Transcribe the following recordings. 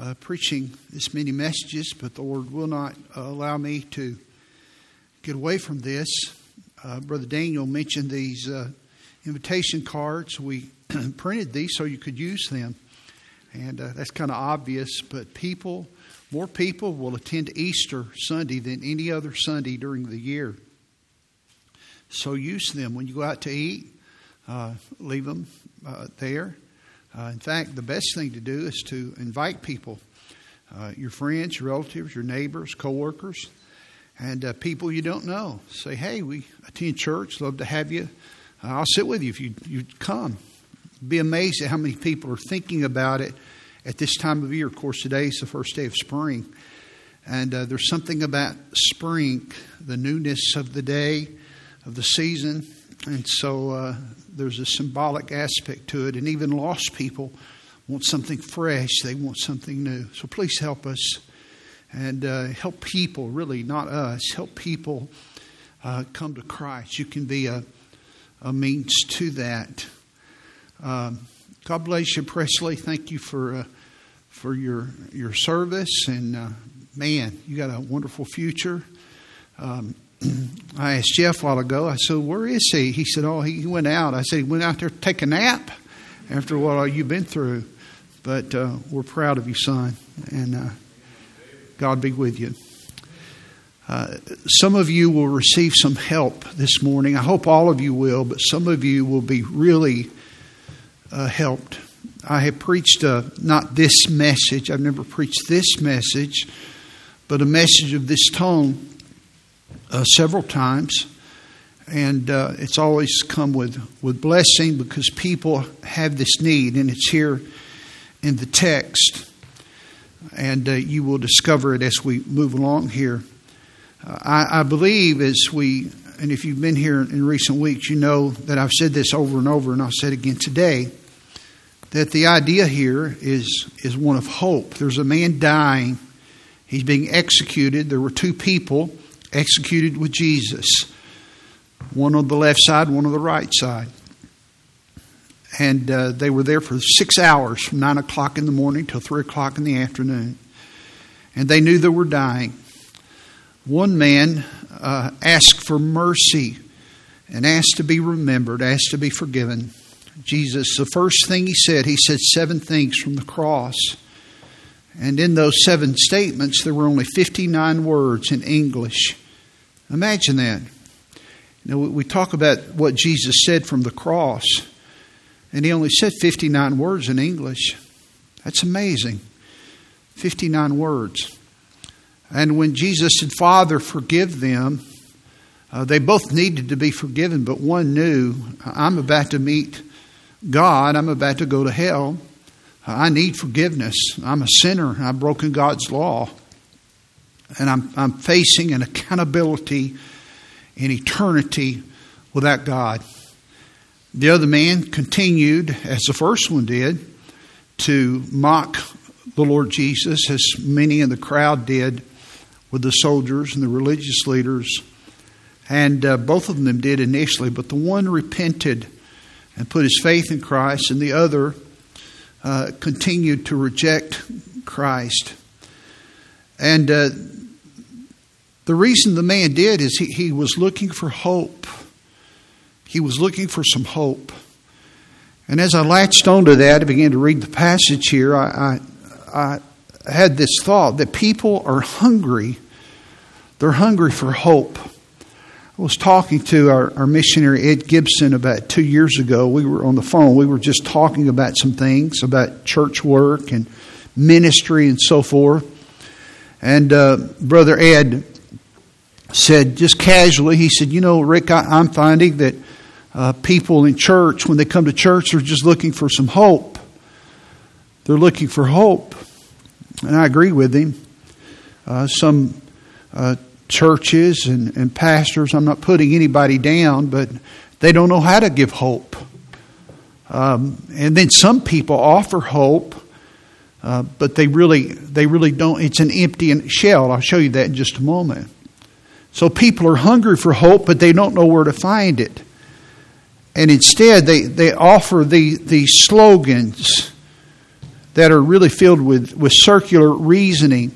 uh, preaching this many messages, but the Lord will not uh, allow me to get away from this. Uh, Brother Daniel mentioned these uh, invitation cards. We printed these so you could use them. And uh, that's kind of obvious, but people, more people will attend Easter Sunday than any other Sunday during the year. So use them when you go out to eat. Uh, leave them there. Uh, in fact, the best thing to do is to invite people, uh, your friends, your relatives, your neighbors, coworkers, and uh, people you don't know. Say, hey, we attend church. Love to have you. Uh, I'll sit with you if you you come. Be amazed at how many people are thinking about it at this time of year. Of course, today is the first day of spring. And uh, there's something about spring, the newness of the day, of the season. And so uh, there's a symbolic aspect to it. And even lost people want something fresh, they want something new. So please help us and uh, help people, really, not us, help people uh, come to Christ. You can be a, a means to that. Um, God bless you, Presley. Thank you for uh, for your your service, and uh, man, you got a wonderful future. Um, I asked Jeff a while ago. I said, "Where is he?" He said, "Oh, he went out." I said, "He went out there to take a nap after what you've been through." But uh, we're proud of you, son, and uh, God be with you. Uh, some of you will receive some help this morning. I hope all of you will, but some of you will be really uh, helped. I have preached uh, not this message, I've never preached this message, but a message of this tone uh, several times. And uh, it's always come with, with blessing because people have this need, and it's here in the text. And uh, you will discover it as we move along here. Uh, I, I believe as we and if you've been here in recent weeks, you know that I've said this over and over, and I'll say it again today that the idea here is, is one of hope. There's a man dying, he's being executed. There were two people executed with Jesus one on the left side, one on the right side. And uh, they were there for six hours from 9 o'clock in the morning till 3 o'clock in the afternoon. And they knew they were dying. One man uh, asked for mercy and asked to be remembered, asked to be forgiven. Jesus, the first thing he said, he said seven things from the cross. And in those seven statements, there were only 59 words in English. Imagine that. You know, we talk about what Jesus said from the cross, and he only said 59 words in English. That's amazing. 59 words. And when Jesus said, Father, forgive them, uh, they both needed to be forgiven, but one knew, I'm about to meet God, I'm about to go to hell. I need forgiveness. I'm a sinner. I've broken God's law. And I'm, I'm facing an accountability in eternity without God. The other man continued, as the first one did, to mock the Lord Jesus, as many in the crowd did with the soldiers and the religious leaders. And uh, both of them did initially, but the one repented and put his faith in Christ, and the other uh, continued to reject Christ. And uh, the reason the man did is he, he was looking for hope. He was looking for some hope. And as I latched onto that, I began to read the passage here. I, I, I had this thought that people are hungry. They're hungry for hope. I was talking to our, our, missionary Ed Gibson about two years ago. We were on the phone. We were just talking about some things about church work and ministry and so forth. And uh, Brother Ed said, just casually, he said, You know, Rick, I, am finding that uh, people in church, when they come to church, they're just looking for some hope. They're looking for hope. And I agree with him. Uh, some uh, churches and, and pastors, I'm not putting anybody down, but they don't know how to give hope. Um, and then some people offer hope, uh, but they really, they really don't. It's an empty shell. I'll show you that in just a moment. So people are hungry for hope, but they don't know where to find it. And instead, they, they offer the, these slogans that are really filled with, with circular reasoning,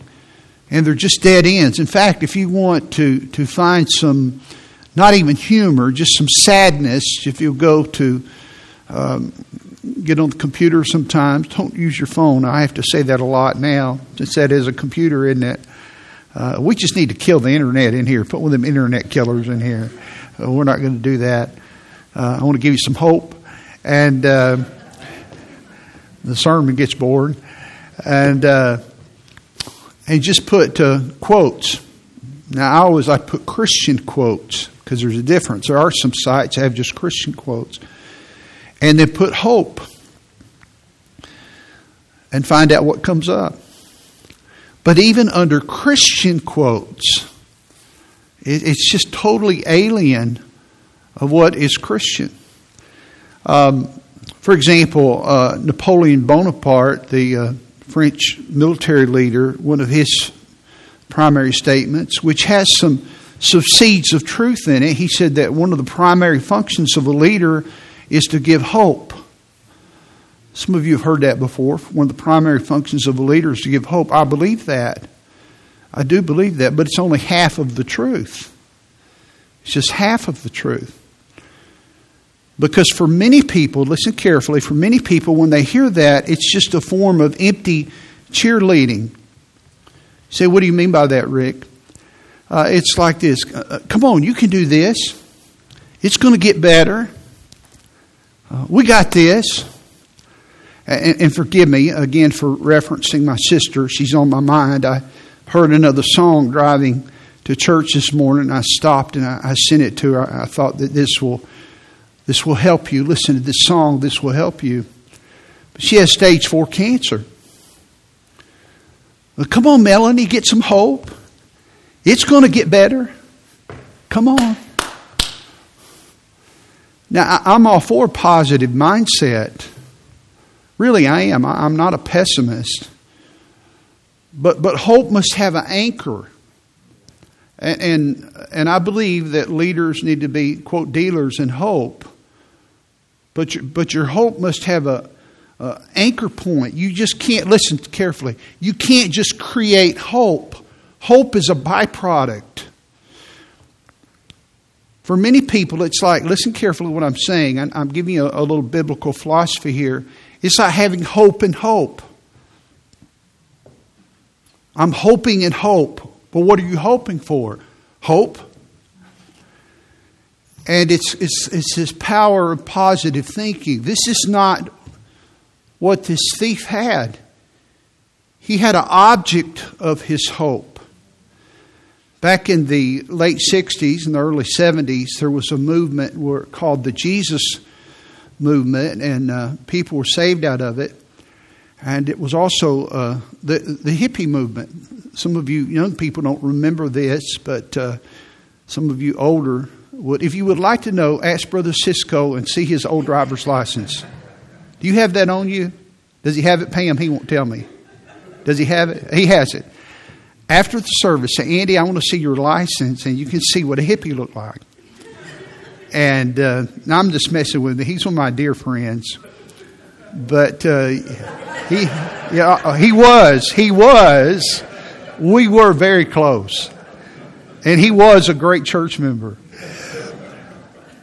and they're just dead ends. In fact, if you want to, to find some, not even humor, just some sadness, if you'll go to um, get on the computer sometimes, don't use your phone. I have to say that a lot now, since that is a computer, isn't it? Uh, we just need to kill the internet in here. Put one of them internet killers in here. Uh, we're not going to do that. Uh, I want to give you some hope. And uh, the sermon gets bored. And and just put uh, quotes. Now, I always like put Christian quotes because there's a difference. There are some sites that have just Christian quotes. And then put hope and find out what comes up. But even under Christian quotes, it's just totally alien of what is Christian. Um, for example, uh, Napoleon Bonaparte, the uh, French military leader, one of his primary statements, which has some, some seeds of truth in it, he said that one of the primary functions of a leader is to give hope. Some of you have heard that before. One of the primary functions of a leader is to give hope. I believe that. I do believe that, but it's only half of the truth. It's just half of the truth. Because for many people, listen carefully, for many people, when they hear that, it's just a form of empty cheerleading. You say, what do you mean by that, Rick? Uh, it's like this uh, uh Come on, you can do this. It's going to get better. Uh, we got this. And, and, forgive me again for referencing my sister. She's on my mind. I heard another song driving to church this morning. I stopped and I, I sent it to her. I thought that this will this will help you. Listen to this song. This will help you. But she has stage four cancer. Come on, Melanie, get some hope. It's going to get better. Come on. Now, I'm all for positive mindset. Really, I am. I'm not a pessimist. But, but hope must have an anchor. And, and, and I believe that leaders need to be, quote, dealers in hope. But your, but your hope must have a, a anchor point. You just can't listen carefully. You can't just create hope. Hope is a byproduct. For many people, it's like, listen carefully to what I'm saying. I'm giving you a, a little biblical philosophy here. It's like having hope and hope. I'm hoping and hope. But what are you hoping for? Hope? And it's, it's, it's this power of positive thinking. This is not what this thief had. He had an object of his hope. Back in the late 60s and the early 70s, there was a movement called the Jesus movement, and uh, people were saved out of it. And it was also uh, the, the hippie movement. Some of you young people don't remember this, but uh, some of you older would, if you would like to know, ask Brother Cisco and see his old driver's license. Do you have that on you? Does he have it? Pam, he won't tell me. Does he have it? He has it. After the service, say, Andy, I want to see your license, and you can see what a hippie looked like. And uh, I'm just messing with him. He's one of my dear friends. But uh, he, yeah, uh, he was. He was. We were very close. And he was a great church member.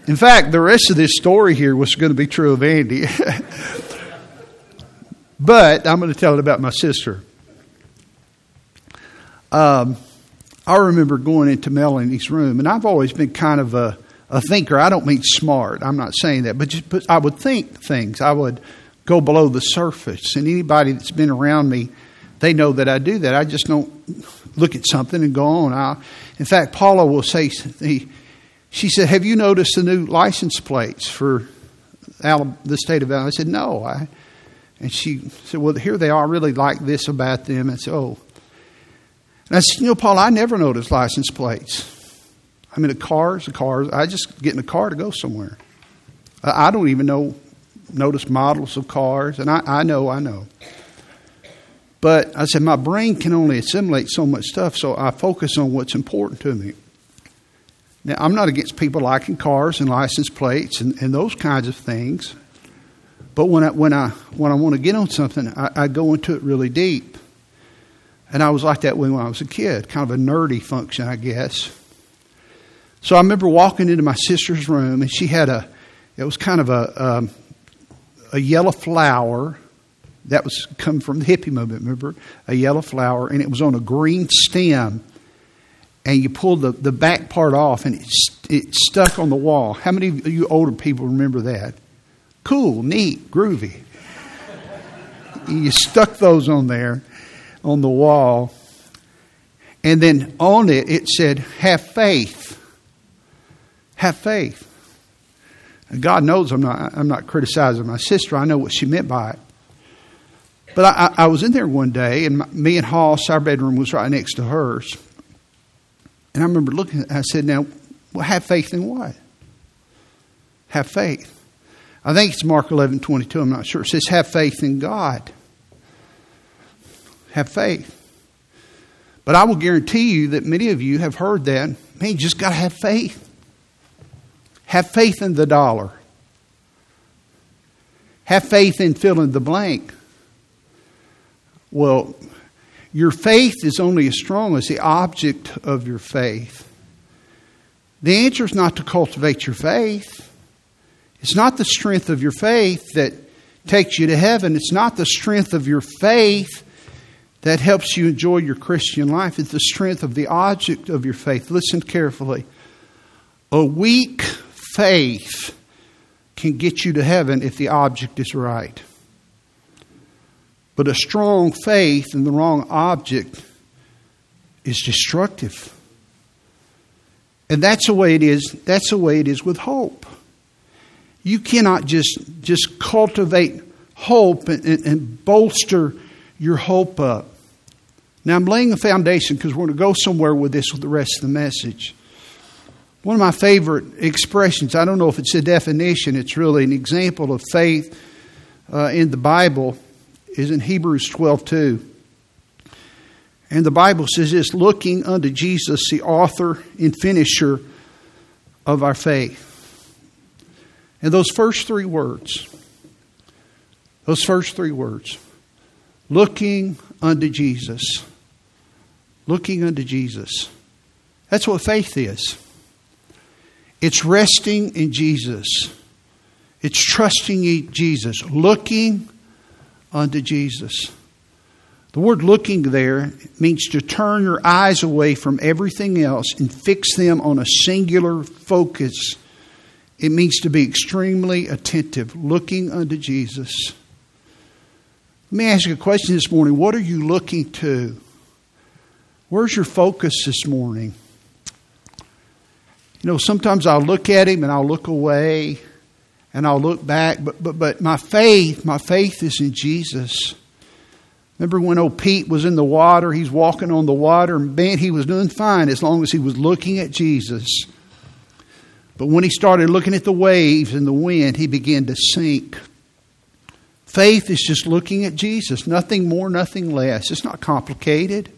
In fact, the rest of this story here was going to be true of Andy. but I'm going to tell it about my sister. Um, I remember going into Melanie's room, and I've always been kind of a, a thinker. I don't mean smart. I'm not saying that, but, just, but I would think things. I would go below the surface. And anybody that's been around me, they know that I do that. I just don't look at something and go on. I, in fact, Paula will say, he, she said, Have you noticed the new license plates for the state of Alabama? I said, No. I, and she said, Well, here they are. I really like this about them. I said, Oh. And I said, You know, Paula, I never noticed license plates. I mean, a car's a car. I just get in a car to go somewhere. I don't even know, notice models of cars. And I, I know, I know. But I said, my brain can only assimilate so much stuff, so I focus on what's important to me. Now, I'm not against people liking cars and license plates and, and those kinds of things, But when I, when I, when I want to get on something, I, I go into it really deep. And I was like that when I was a kid, kind of a nerdy function, I guess. So I remember walking into my sister's room, and she had a, it was kind of a, um, a yellow flower that was come from the hippie movement, remember? A yellow flower, and it was on a green stem. And you pulled the, the back part off, and it, it stuck on the wall. How many of you older people remember that? Cool, neat, groovy. you stuck those on there on the wall. And then on it, it said, Have faith. Have faith. And God knows I'm not, I'm not criticizing my sister. I know what she meant by it. But I, I was in there one day, and my, me and Hoss, our bedroom was right next to hers. And I remember looking, I said, Now, well, have faith in what? Have faith. I think it's Mark 11 22, I'm not sure. It says, Have faith in God. Have faith. But I will guarantee you that many of you have heard that. Man, you just got to have faith. Have faith in the dollar. Have faith in filling the blank. Well, your faith is only as strong as the object of your faith. The answer is not to cultivate your faith. It's not the strength of your faith that takes you to heaven. It's not the strength of your faith that helps you enjoy your Christian life. It's the strength of the object of your faith. Listen carefully. A weak faith can get you to heaven if the object is right. But a strong faith in the wrong object is destructive. And that's the way it is. That's the way it is with hope. You cannot just just cultivate hope and, and, and bolster your hope up. Now I'm laying a foundation because we're going to go somewhere with this with the rest of the message. One of my favorite expressions, I don't know if it's a definition, it's really an example of faith uh, in the Bible, is in Hebrews 12 2. And the Bible says this looking unto Jesus, the author and finisher of our faith. And those first three words, those first three words, looking unto Jesus, looking unto Jesus. That's what faith is. It's resting in Jesus. It's trusting in Jesus, looking unto Jesus. The word looking there means to turn your eyes away from everything else and fix them on a singular focus. It means to be extremely attentive, looking unto Jesus. Let me ask you a question this morning. What are you looking to? Where's your focus this morning? You know, sometimes I'll look at him and I'll look away and I'll look back, but, but, but my faith, my faith is in Jesus. Remember when old Pete was in the water, he's walking on the water, and man, he was doing fine as long as he was looking at Jesus. But when he started looking at the waves and the wind, he began to sink. Faith is just looking at Jesus, nothing more, nothing less. It's not complicated.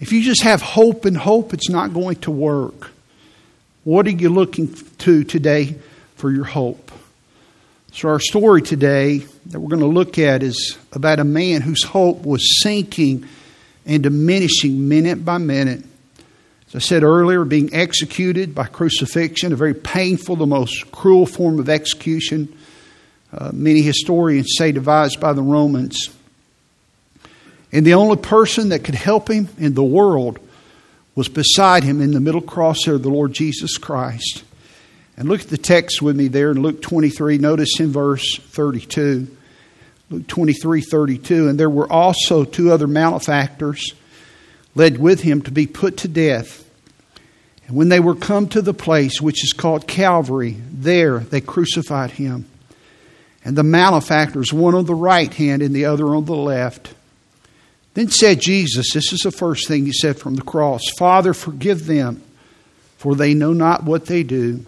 If you just have hope and hope, it's not going to work. What are you looking to today for your hope? So, our story today that we're going to look at is about a man whose hope was sinking and diminishing minute by minute. As I said earlier, being executed by crucifixion, a very painful, the most cruel form of execution uh, many historians say devised by the Romans. And the only person that could help him in the world was beside him in the middle cross there, the Lord Jesus Christ. And look at the text with me there in Luke 23. Notice in verse 32. Luke 23 32. And there were also two other malefactors led with him to be put to death. And when they were come to the place which is called Calvary, there they crucified him and the malefactors, one on the right hand and the other on the left. Then said Jesus, this is the first thing he said from the cross Father, forgive them, for they know not what they do.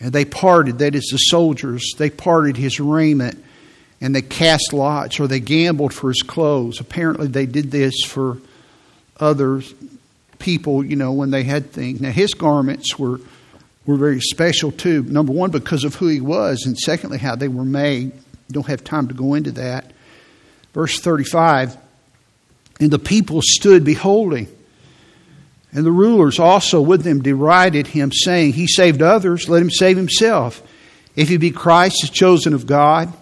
And they parted, that is, the soldiers, they parted his raiment and they cast lots or they gambled for his clothes. Apparently, they did this for other people, you know, when they had things. Now, his garments were were very special too. Number one, because of who he was, and secondly, how they were made. Don't have time to go into that. Verse 35 And the people stood beholding. And the rulers also with them derided him, saying, He saved others, let him save himself. If he be Christ, the chosen of God.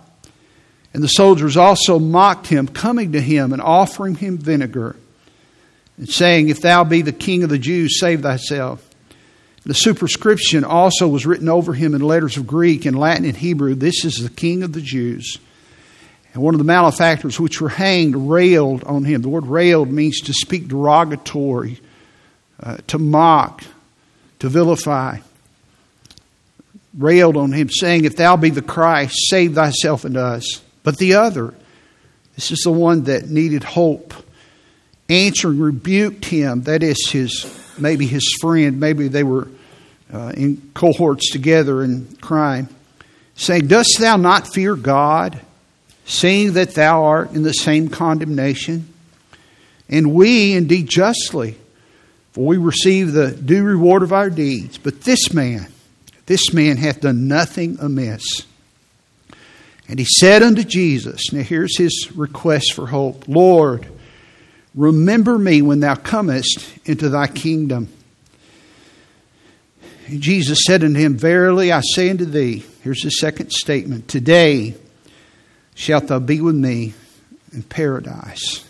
And the soldiers also mocked him, coming to him and offering him vinegar, and saying, If thou be the king of the Jews, save thyself. The superscription also was written over him in letters of Greek and Latin and Hebrew This is the king of the Jews. And one of the malefactors which were hanged railed on him. The word railed means to speak derogatory, uh, to mock, to vilify. Railed on him, saying, If thou be the Christ, save thyself and us. But the other, this is the one that needed hope, answering rebuked him, that is his maybe his friend, maybe they were uh, in cohorts together in crime, saying, Dost thou not fear God, seeing that thou art in the same condemnation? And we indeed justly, for we receive the due reward of our deeds. But this man, this man hath done nothing amiss. And he said unto Jesus, Now here's his request for hope Lord, remember me when thou comest into thy kingdom. And Jesus said unto him, Verily I say unto thee, here's the second statement, today shalt thou be with me in paradise.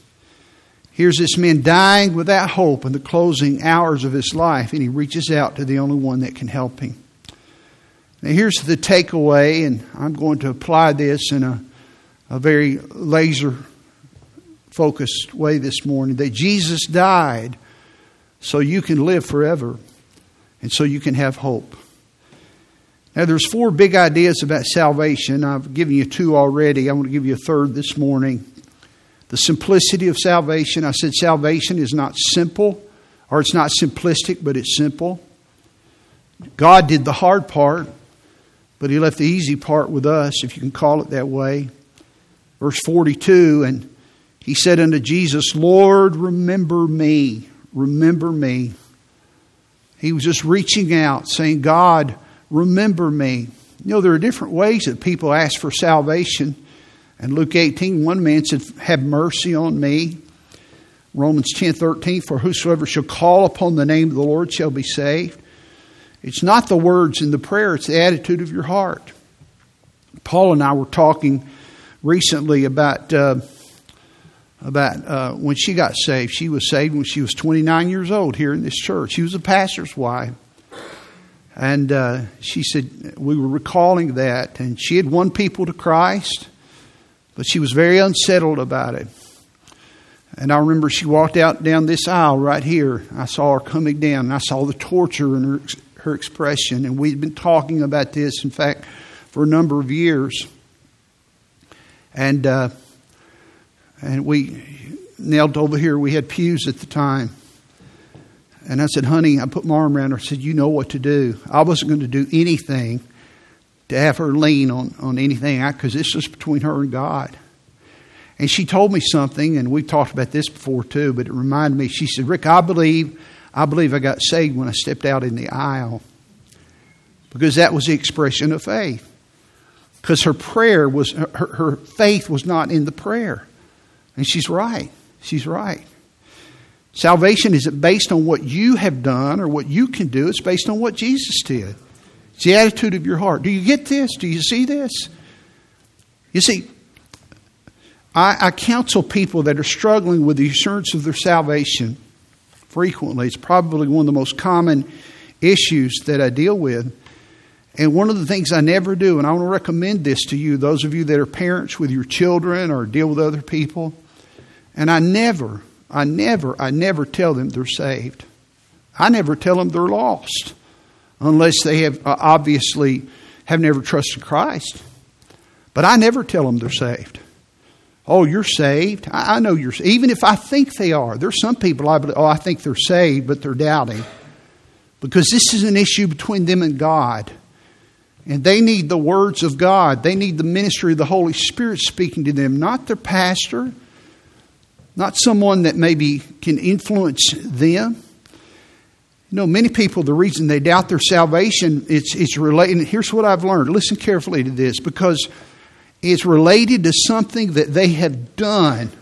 Here's this man dying without hope in the closing hours of his life, and he reaches out to the only one that can help him. Now, here's the takeaway, and I'm going to apply this in a, a very laser focused way this morning that Jesus died so you can live forever and so you can have hope. Now, there's four big ideas about salvation. I've given you two already. I want to give you a third this morning. The simplicity of salvation. I said salvation is not simple, or it's not simplistic, but it's simple. God did the hard part. But he left the easy part with us, if you can call it that way. Verse 42 And he said unto Jesus, Lord, remember me. Remember me. He was just reaching out, saying, God, remember me. You know, there are different ways that people ask for salvation. And Luke 18, one man said, Have mercy on me. Romans 10 13, For whosoever shall call upon the name of the Lord shall be saved. It's not the words in the prayer, it's the attitude of your heart. Paula and I were talking recently about uh, about uh, when she got saved. She was saved when she was 29 years old here in this church. She was a pastor's wife. And uh, she said, we were recalling that, and she had won people to Christ, but she was very unsettled about it. And I remember she walked out down this aisle right here. I saw her coming down, and I saw the torture in her her expression. And we'd been talking about this, in fact, for a number of years. And uh, and we knelt over here. We had pews at the time. And I said, honey, I put my arm around her. I said, you know what to do. I wasn't going to do anything to have her lean on, on anything because this was between her and God. And she told me something, and we talked about this before too, but it reminded me. She said, Rick, I believe I believe I got saved when I stepped out in the aisle because that was the expression of faith. Because her prayer was, her, her faith was not in the prayer. And she's right. She's right. Salvation isn't based on what you have done or what you can do, it's based on what Jesus did. It's the attitude of your heart. Do you get this? Do you see this? You see, I, I counsel people that are struggling with the assurance of their salvation frequently. It's probably one of the most common issues that I deal with. And one of the things I never do, and I want to recommend this to you, those of you that are parents with your children or deal with other people, and I never, I never, I never tell them they're saved. I never tell them they're lost unless they have uh, obviously have never trusted Christ. But I never tell them they're saved. Oh, you're saved. I, know you're even if I think they are. There's some people I believe, oh, I think they're saved, but they're doubting. Because this is an issue between them and God. And they need the words of God. They need the ministry of the Holy Spirit speaking to them, not their pastor, not someone that maybe can influence them. Know, many people, the reason they doubt their salvation, it's, it's related. Here's what I've learned. Listen carefully to this because it's related to something that they have done.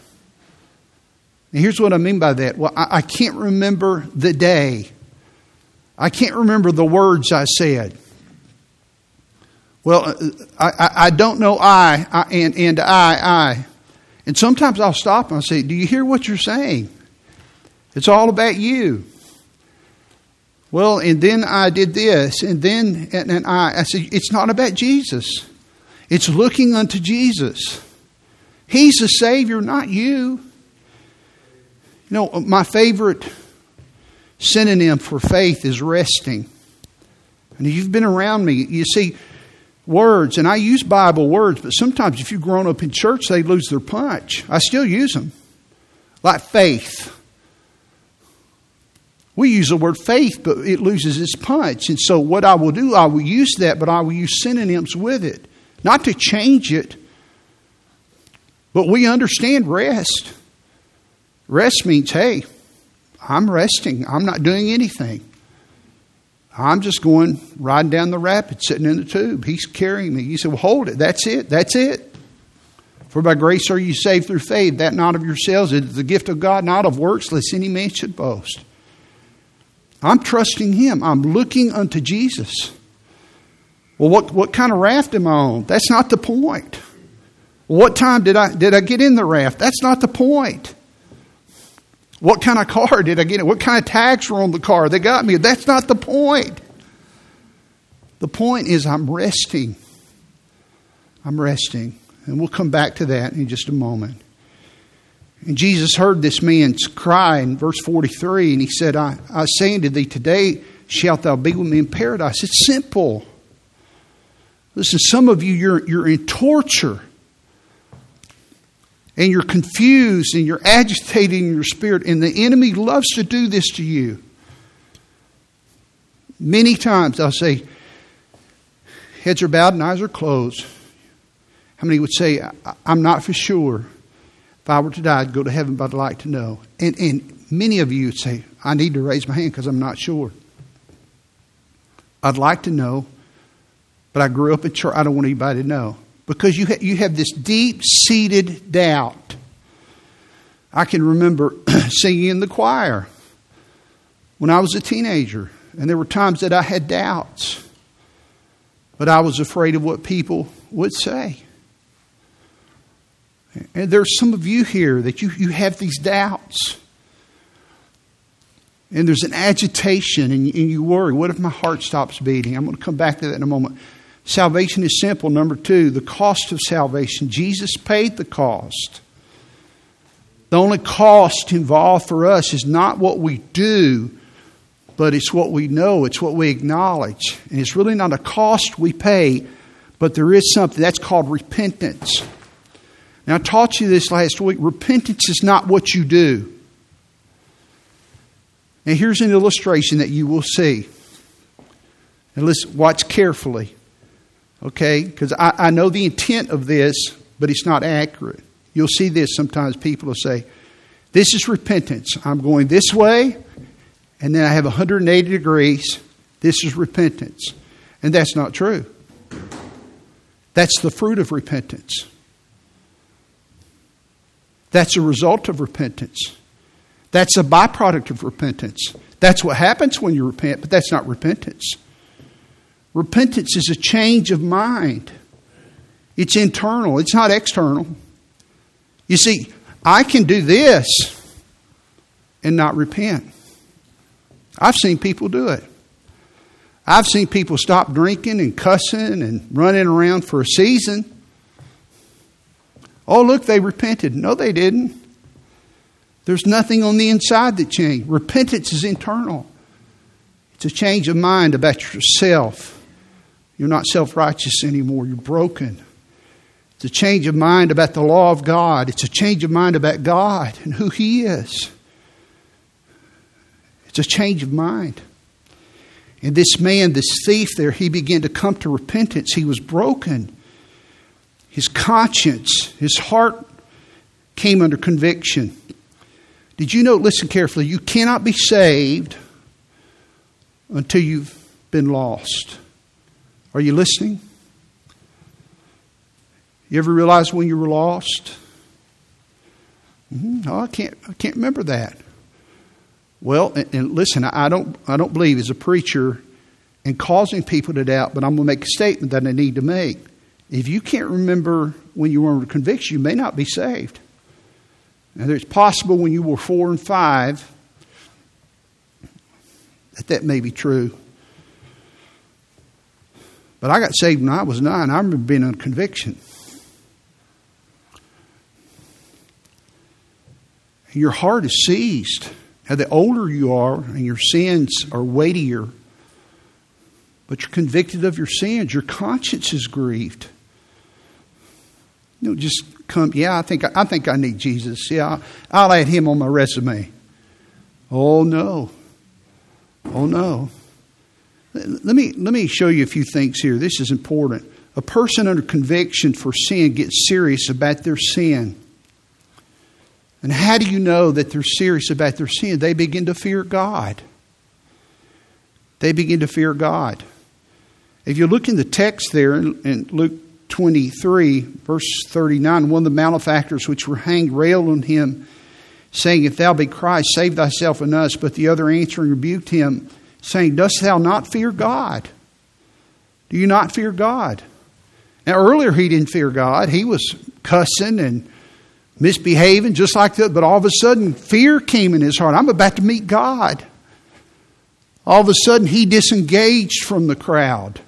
And here's what I mean by that. Well, I, I can't remember the day. I can't remember the words I said. Well, uh, I, I, I don't know I, I, and, and I, I. And sometimes I'll stop and I'll say, Do you hear what you're saying? It's all about you. Well, and then I did this, and then and, and I, I said, It's not about Jesus. It's looking unto Jesus. He's the Savior, not you. You know, my favorite synonym for faith is resting. And you've been around me, you see, words, and I use Bible words, but sometimes if you've grown up in church, they lose their punch. I still use them. Like faith. We use the word faith, but it loses its punch. And so, what I will do, I will use that, but I will use synonyms with it. Not to change it, but we understand rest. Rest means, hey, I'm resting, I'm not doing anything. I'm just going riding down the rapids, sitting in the tube. He's carrying me. He said, Well, hold it. That's it. That's it. For by grace are you saved through faith, that not of yourselves. It is the gift of God, not of works, lest any man should boast. I'm trusting Him. I'm looking unto Jesus. Well, what, what kind of raft am I on? That's not the point. What time did I, did I get in the raft? That's not the point. What kind of car did I get? in? What kind of tags were on the car? They got me. That's not the point. The point is, I'm resting. I'm resting. And we'll come back to that in just a moment. And Jesus heard this man's cry in verse 43, and he said, I, I say unto thee, today shalt thou be with me in paradise. It's simple. Listen, some of you, you're, you're in torture and you're confused and you're agitated in your spirit, and the enemy loves to do this to you. Many times I'll say, heads are bowed and eyes are closed. How many would say, I'm not for sure. If I were to die, I'd go to heaven, but I'd like to know. And, and many of you say, I need to raise my hand because I'm not sure. I'd like to know, but I grew up in church. I don't want anybody to know because you, ha- you have this deep seated doubt. I can remember singing in the choir when I was a teenager, and there were times that I had doubts, but I was afraid of what people would say. And there's some of you here that you, you have these doubts. And there's an agitation, and, and you worry what if my heart stops beating? I'm going to come back to that in a moment. Salvation is simple. Number two, the cost of salvation. Jesus paid the cost. The only cost involved for us is not what we do, but it's what we know, it's what we acknowledge. And it's really not a cost we pay, but there is something that's called repentance. Now, I taught you this last week. Repentance is not what you do. Now, here's an illustration that you will see. And listen, watch carefully okay? Because I, I know the intent of this, but it's not accurate. You'll see this sometimes. People will say, This is repentance. I'm going this way, and then I have 180 degrees. This is repentance. And that's not true. That's the fruit of repentance. That's a result of repentance. That's a byproduct of repentance. That's what happens when you repent, but that's not repentance. Repentance is a change of mind. It's internal, it's not external. You see, I can do this and not repent. I've seen people do it. I've seen people stop drinking and cussing and running around for a season. Oh, look, they repented. No, they didn't. There's nothing on the inside that changed. Repentance is internal, it's a change of mind about yourself. You're not self righteous anymore. You're broken. It's a change of mind about the law of God. It's a change of mind about God and who He is. It's a change of mind. And this man, this thief there, he began to come to repentance. He was broken. His conscience, his heart came under conviction. Did you know, listen carefully, you cannot be saved until you've been lost. Are you listening? You ever realize when you were lost? Mm-hmm. Oh, I can't. I can't remember that. Well, and, and listen, I don't. I don't believe as a preacher in causing people to doubt, but I'm going to make a statement that I need to make. If you can't remember when you were under conviction, you may not be saved. Now, it's possible when you were four and five that that may be true. But I got saved when I was nine. I remember being under conviction. Your heart is seized. Now, the older you are and your sins are weightier, but you're convicted of your sins, your conscience is grieved. You know, just come, yeah, I think I think I need Jesus. Yeah, I'll add him on my resume. Oh no. Oh no. Let me let me show you a few things here. This is important. A person under conviction for sin gets serious about their sin. And how do you know that they're serious about their sin? They begin to fear God. They begin to fear God. If you look in the text there in, Luke 23, verse 39, one of the malefactors which were hanged railed on him, saying, If thou be Christ, save thyself and us. But the other answering rebuked him, saying, Dost thou not fear God? Do you not fear God? Now, earlier he didn't fear God. He was cussing and misbehaving just like that, but all of a sudden fear came in his heart. I'm about to meet God. All of a sudden he disengaged from the crowd.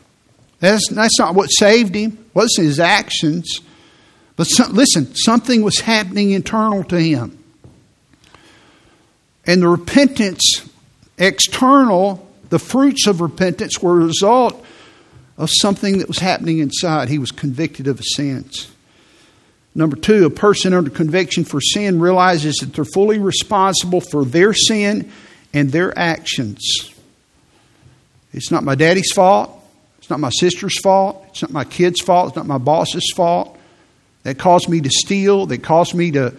That's, that's not what saved him. It wasn't his actions. But listen, something was happening internal to him. And the repentance, external, the fruits of repentance were a result of something that was happening inside. He was convicted of his sins. Number two, a person under conviction for sin realizes that they're fully responsible for their sin and their actions. It's not my daddy's fault. It's not my sister's fault. It's not my kid's fault. It's not my boss's fault. That caused me to steal. That caused me to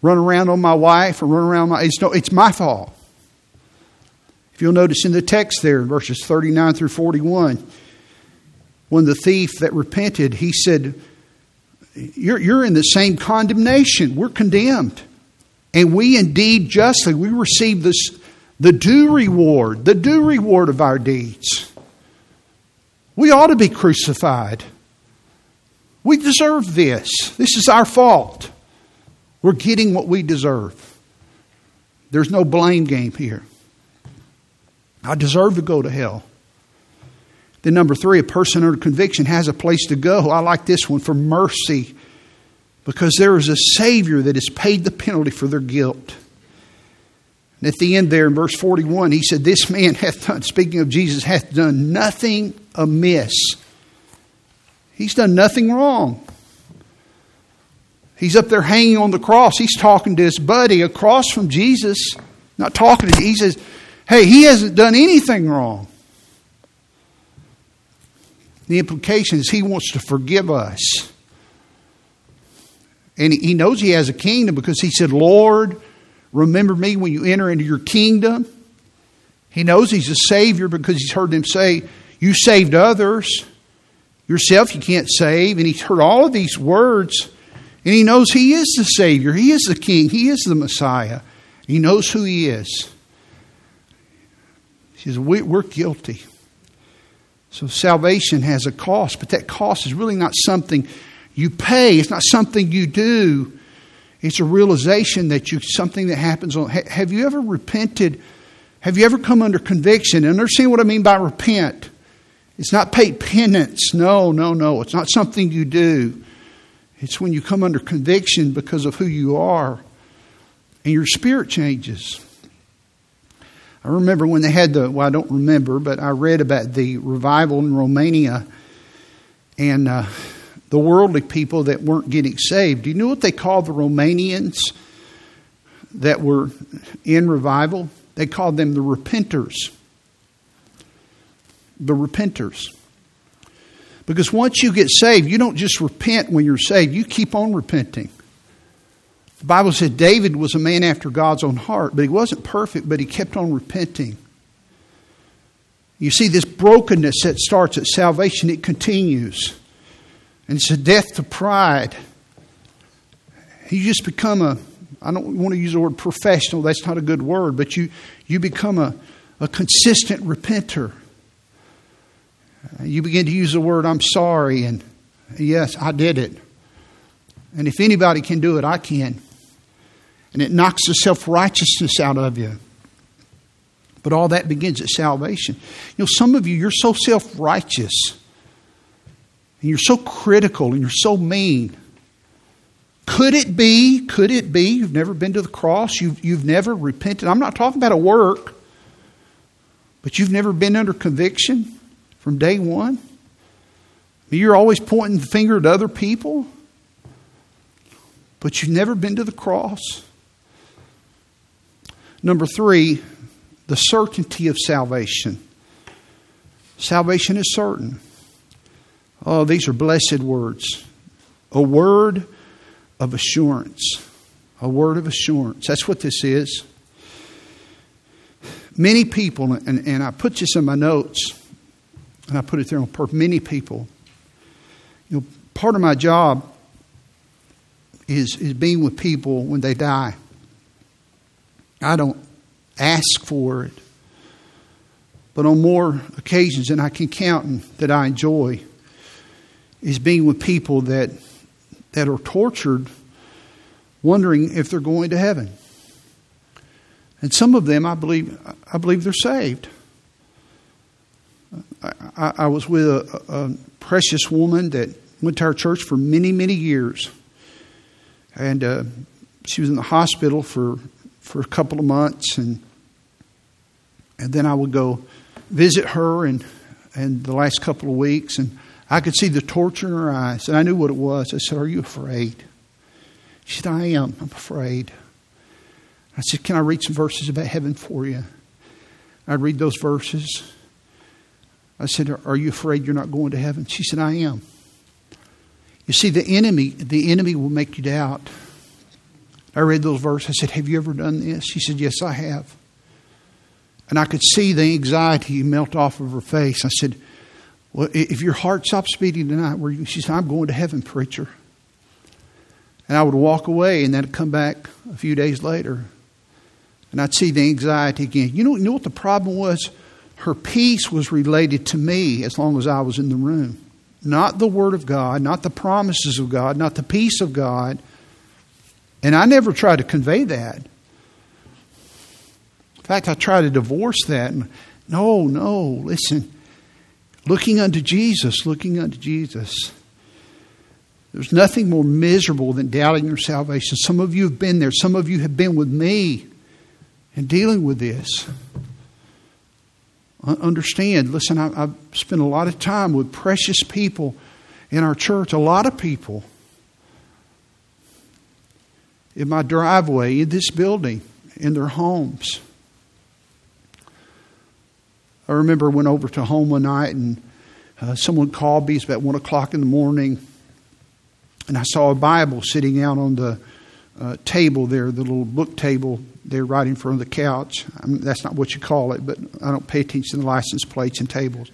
run around on my wife or run around my. It's, no, it's my fault. If you'll notice in the text there, verses 39 through 41, when the thief that repented, he said, You're, you're in the same condemnation. We're condemned. And we indeed justly, we receive this, the due reward, the due reward of our deeds. We ought to be crucified. We deserve this. This is our fault. We're getting what we deserve. There's no blame game here. I deserve to go to hell. Then, number three, a person under conviction has a place to go. I like this one for mercy because there is a Savior that has paid the penalty for their guilt. And at the end there in verse 41, he said, This man hath done, speaking of Jesus, hath done nothing amiss. He's done nothing wrong. He's up there hanging on the cross. He's talking to his buddy across from Jesus, not talking to him. He says, Hey, he hasn't done anything wrong. The implication is he wants to forgive us. And he knows he has a kingdom because he said, Lord, remember me when you enter into your kingdom. He knows he's a Savior because he's heard them say, You saved others. Yourself you can't save. And he's heard all of these words. And he knows he is the Savior. He is the King. He is the Messiah. He knows who he is. He says, We're guilty. So salvation has a cost, but that cost is really not something you pay. It's not something you do. It's a realization that you something that happens on. Have you ever repented? Have you ever come under conviction? And understand what I mean by repent. It's not pay penance. No, no, no. It's not something you do. It's when you come under conviction because of who you are, and your spirit changes. I remember when they had the. Well, I don't remember, but I read about the revival in Romania, and. Uh, the worldly people that weren't getting saved. Do you know what they called the Romanians that were in revival? They called them the repenters. The repenters. Because once you get saved, you don't just repent when you're saved, you keep on repenting. The Bible said David was a man after God's own heart, but he wasn't perfect, but he kept on repenting. You see, this brokenness that starts at salvation, it continues. And it's a death to pride. You just become a, I don't want to use the word professional, that's not a good word, but you, you become a, a consistent repenter. You begin to use the word, I'm sorry, and yes, I did it. And if anybody can do it, I can. And it knocks the self righteousness out of you. But all that begins at salvation. You know, some of you, you're so self righteous, and you're so critical, and you're so mean. Could it be, could it be, you've never been to the cross, you've, you've never repented? I'm not talking about a work, but you've never been under conviction from day one? You're always pointing the finger at other people, but you've never been to the cross. Number three, the certainty of salvation. Salvation is certain. Oh, these are blessed words. A word of assurance. A word of assurance. That's what this is. Many people, and, and I put this in my notes, and I put it there on purpose. Many people, you know, part of my job is, is being with people when they die. I don't ask for it. But on more occasions than I can count and that I enjoy is being with people that that are tortured, wondering if they're going to heaven. And some of them, I believe, I believe they're saved. I, I was with a, a, precious woman that went to our church for many, many years, and uh, she was in the hospital for for a couple of months, and and then I would go visit her and and the last couple of weeks, and I could see the torture in her eyes, and I knew what it was. I said, "Are you afraid?" She said, "I am. I'm afraid." I said, "Can I read some verses about heaven for you?" I'd read those verses. I said, "Are you afraid you're not going to heaven?" She said, "I am." You see, the enemy, the enemy will make you doubt. I read those verses. I said, Have you ever done this? She said, Yes, I have. And I could see the anxiety melt off of her face. I said, Well, if your heart stops beating tonight, where you? She said, I'm going to heaven, preacher. And I would walk away, and then I'd come back a few days later, and I'd see the anxiety again. You know, you know what the problem was? Her peace was related to me as long as I was in the room. Not the Word of God, not the promises of God, not the peace of God and I never tried to convey that. In fact, I tried to divorce that. No, no, listen. Looking unto Jesus, looking unto Jesus. There's nothing more miserable than doubting your salvation. Some of you have been there. Some of you have been with me in dealing with this. Understand, listen, I've spent a lot of time with precious people in our church, a lot of people in my driveway, in this building, in their homes. I remember I went over to home one night and uh, someone called me. It's about one o'clock in the morning, and I saw a Bible sitting out on the uh, table there, the little book table there, right in front of the couch. I mean, that's not what you call it, but I don't pay attention to license plates and tables,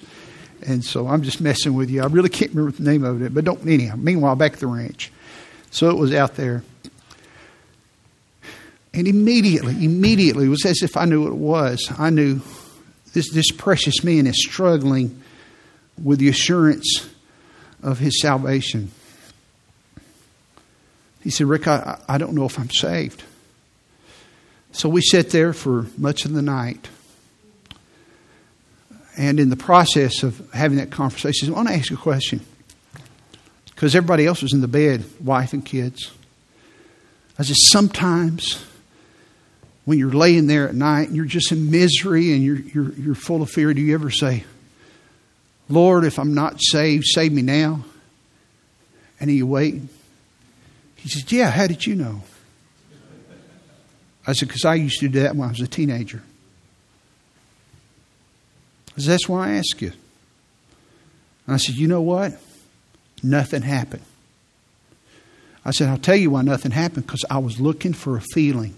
and so I'm just messing with you. I really can't remember the name of it, but don't anyhow. Meanwhile, back at the ranch, so it was out there. And immediately, immediately, it was as if I knew what it was. I knew this, this precious man is struggling with the assurance of his salvation. He said, Rick, I, I don't know if I'm saved. So we sat there for much of the night. And in the process of having that conversation, I want to ask you a question. Because everybody else was in the bed, wife and kids. I said, sometimes when you're laying there at night and you're just in misery and you're, you're, you're full of fear, do you ever say, Lord, if I'm not saved, save me now? And you wait. He says, Yeah, how did you know? I said, Because I used to do that when I was a teenager. I said, That's why I ask you. And I said, You know what? Nothing happened. I said, I'll tell you why nothing happened because I was looking for a feeling.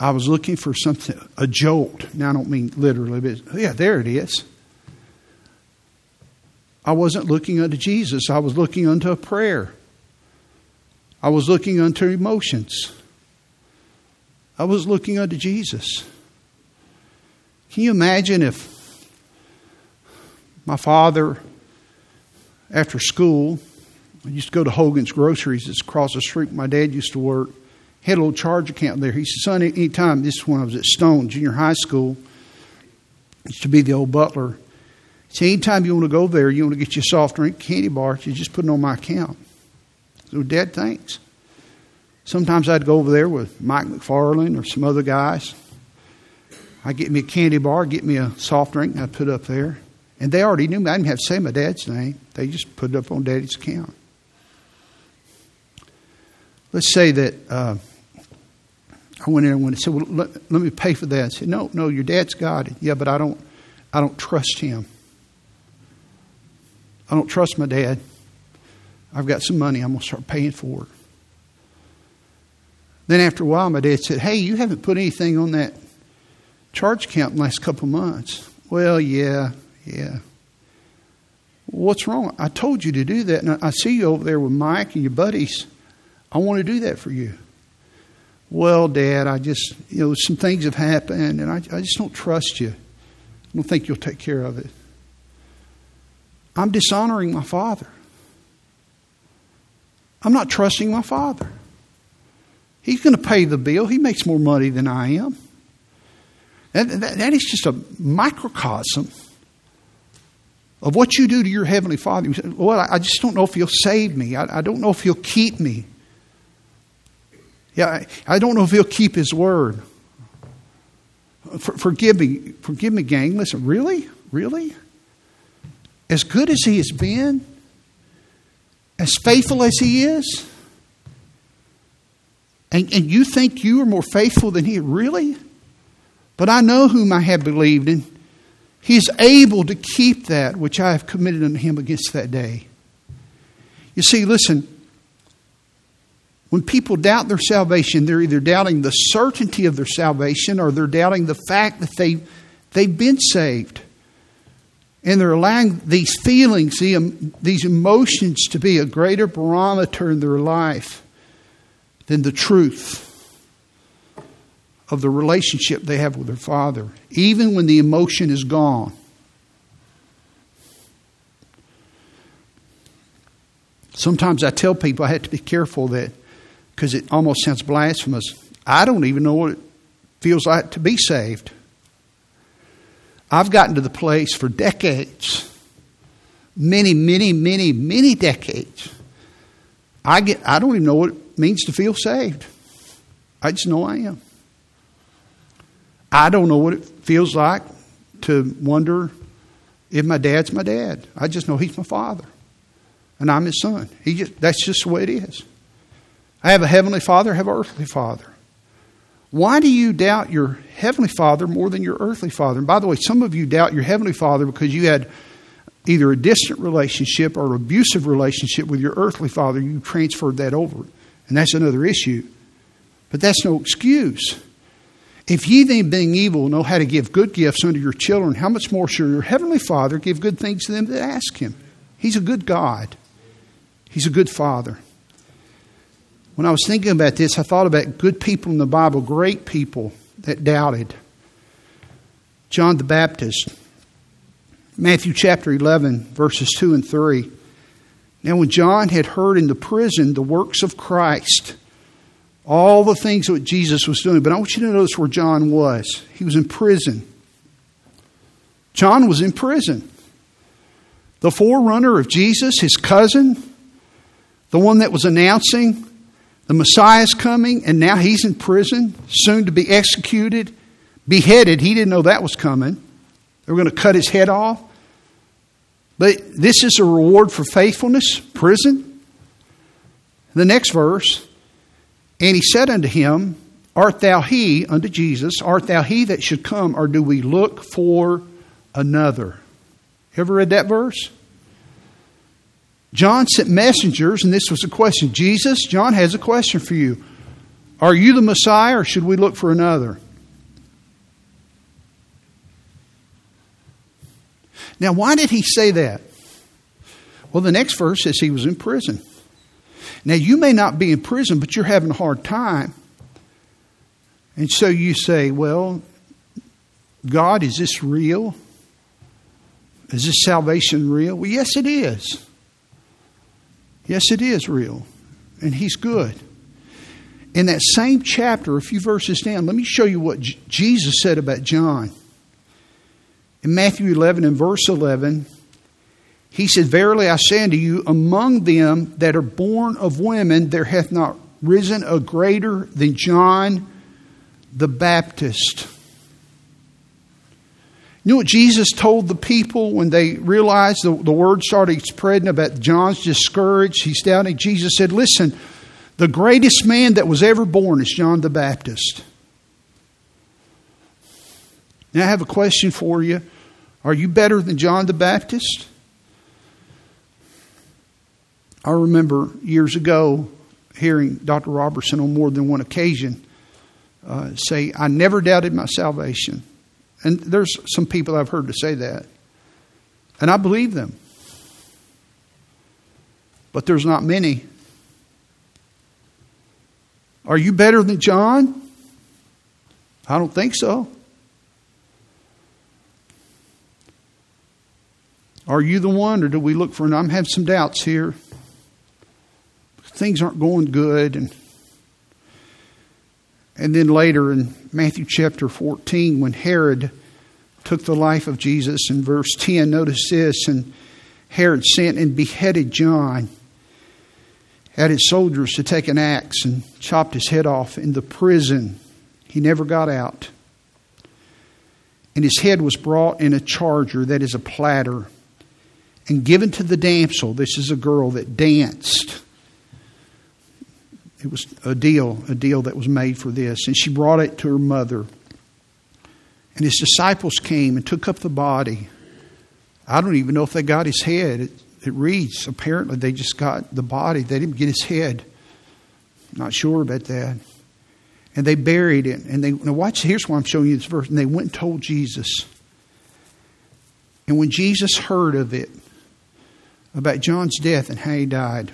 I was looking for something, a jolt. Now, I don't mean literally, but yeah, there it is. I wasn't looking unto Jesus, I was looking unto a prayer. I was looking unto emotions. I was looking unto Jesus. Can you imagine if my father, after school, I used to go to Hogan's Groceries, it's across the street my dad used to work, had a little charge account there. He said, Son, anytime, this is when I was at Stone Junior High School, used to be the old butler. Anytime you want to go there, you want to get your soft drink, candy bar, you just put it on my account. So, dead things. Sometimes I'd go over there with Mike McFarland or some other guys. I'd get me a candy bar, get me a soft drink, and I'd put it up there. And they already knew me. I didn't have to say my dad's name. They just put it up on daddy's account. Let's say that uh, I went in and went and said, "Well, let, let me pay for that." I said, "No, no, your dad's got it." Yeah, but I don't, I don't trust him. I don't trust my dad. I've got some money. I'm going to start paying for it. Then after a while, my dad said, Hey, you haven't put anything on that charge account in the last couple of months. Well, yeah, yeah. What's wrong? I told you to do that, and I see you over there with Mike and your buddies. I want to do that for you. Well, Dad, I just, you know, some things have happened, and I, I just don't trust you. I don't think you'll take care of it. I'm dishonoring my father. I'm not trusting my father. He's going to pay the bill. He makes more money than I am. That, that, that is just a microcosm of what you do to your Heavenly Father. You Say, well, I just don't know if He'll save me. I, I don't know if He'll keep me. Yeah, I, I don't know if He'll keep His word. For, forgive me. Forgive me, gang. Listen, really? Really? As good as He has been, as faithful as He is, and, and you think you are more faithful than He? Really? But I know whom I have believed in. He is able to keep that which I have committed unto Him against that day. You see, listen, when people doubt their salvation, they're either doubting the certainty of their salvation or they're doubting the fact that they, they've been saved. And they're allowing these feelings, these emotions, to be a greater barometer in their life than the truth of the relationship they have with their Father, even when the emotion is gone. Sometimes I tell people I have to be careful that, because it almost sounds blasphemous. I don't even know what it feels like to be saved. I've gotten to the place for decades, many, many, many, many decades. I get I don't even know what it means to feel saved. I just know I am. I don't know what it feels like to wonder if my dad's my dad. I just know he's my father. And I'm his son. He just, that's just the way it is. I have a heavenly father, I have an earthly father. Why do you doubt your heavenly father more than your earthly father? And by the way, some of you doubt your heavenly father because you had either a distant relationship or abusive relationship with your earthly father. You transferred that over. And that's another issue. But that's no excuse. If ye then, being evil, know how to give good gifts unto your children, how much more shall your heavenly Father give good things to them that ask him? He's a good God. He's a good Father. When I was thinking about this, I thought about good people in the Bible, great people that doubted. John the Baptist, Matthew chapter 11, verses 2 and 3. Now, when John had heard in the prison the works of Christ, all the things that Jesus was doing, but I want you to notice where John was. He was in prison. John was in prison. The forerunner of Jesus, his cousin, the one that was announcing the Messiah's coming, and now he's in prison, soon to be executed, beheaded. He didn't know that was coming. They were going to cut his head off. But this is a reward for faithfulness, prison. The next verse, and he said unto him, Art thou he, unto Jesus, art thou he that should come, or do we look for another? Ever read that verse? John sent messengers, and this was a question. Jesus, John has a question for you. Are you the Messiah or should we look for another? Now, why did he say that? Well, the next verse says he was in prison. Now, you may not be in prison, but you're having a hard time. And so you say, Well, God, is this real? Is this salvation real? Well, yes, it is. Yes, it is real. And He's good. In that same chapter, a few verses down, let me show you what J- Jesus said about John. In Matthew 11 and verse 11, he said, Verily I say unto you, among them that are born of women, there hath not risen a greater than John the Baptist. You know what Jesus told the people when they realized the, the word started spreading about John's discouraged? He's doubting. Jesus said, Listen, the greatest man that was ever born is John the Baptist. Now, I have a question for you. Are you better than John the Baptist? I remember years ago hearing Dr. Robertson on more than one occasion uh, say, I never doubted my salvation. And there's some people I've heard to say that. And I believe them. But there's not many. Are you better than John? I don't think so. Are you the one, or do we look for? And I'm having some doubts here. Things aren't going good, and and then later in Matthew chapter 14, when Herod took the life of Jesus, in verse 10, notice this, and Herod sent and beheaded John, had his soldiers to take an axe and chopped his head off in the prison. He never got out. And his head was brought in a charger, that is a platter, and given to the damsel. This is a girl that danced it was a deal, a deal that was made for this. And she brought it to her mother. And his disciples came and took up the body. I don't even know if they got his head. It, it reads, apparently, they just got the body. They didn't get his head. Not sure about that. And they buried it. And they, now watch, here's why I'm showing you this verse. And they went and told Jesus. And when Jesus heard of it, about John's death and how he died,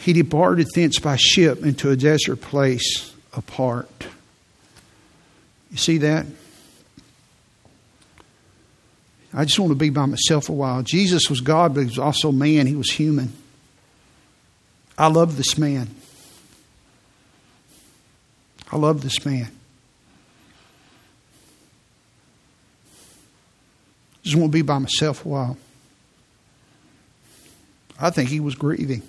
he departed thence by ship into a desert place apart. You see that? I just want to be by myself a while. Jesus was God, but he was also man. He was human. I love this man. I love this man. Just want to be by myself a while. I think he was grieving.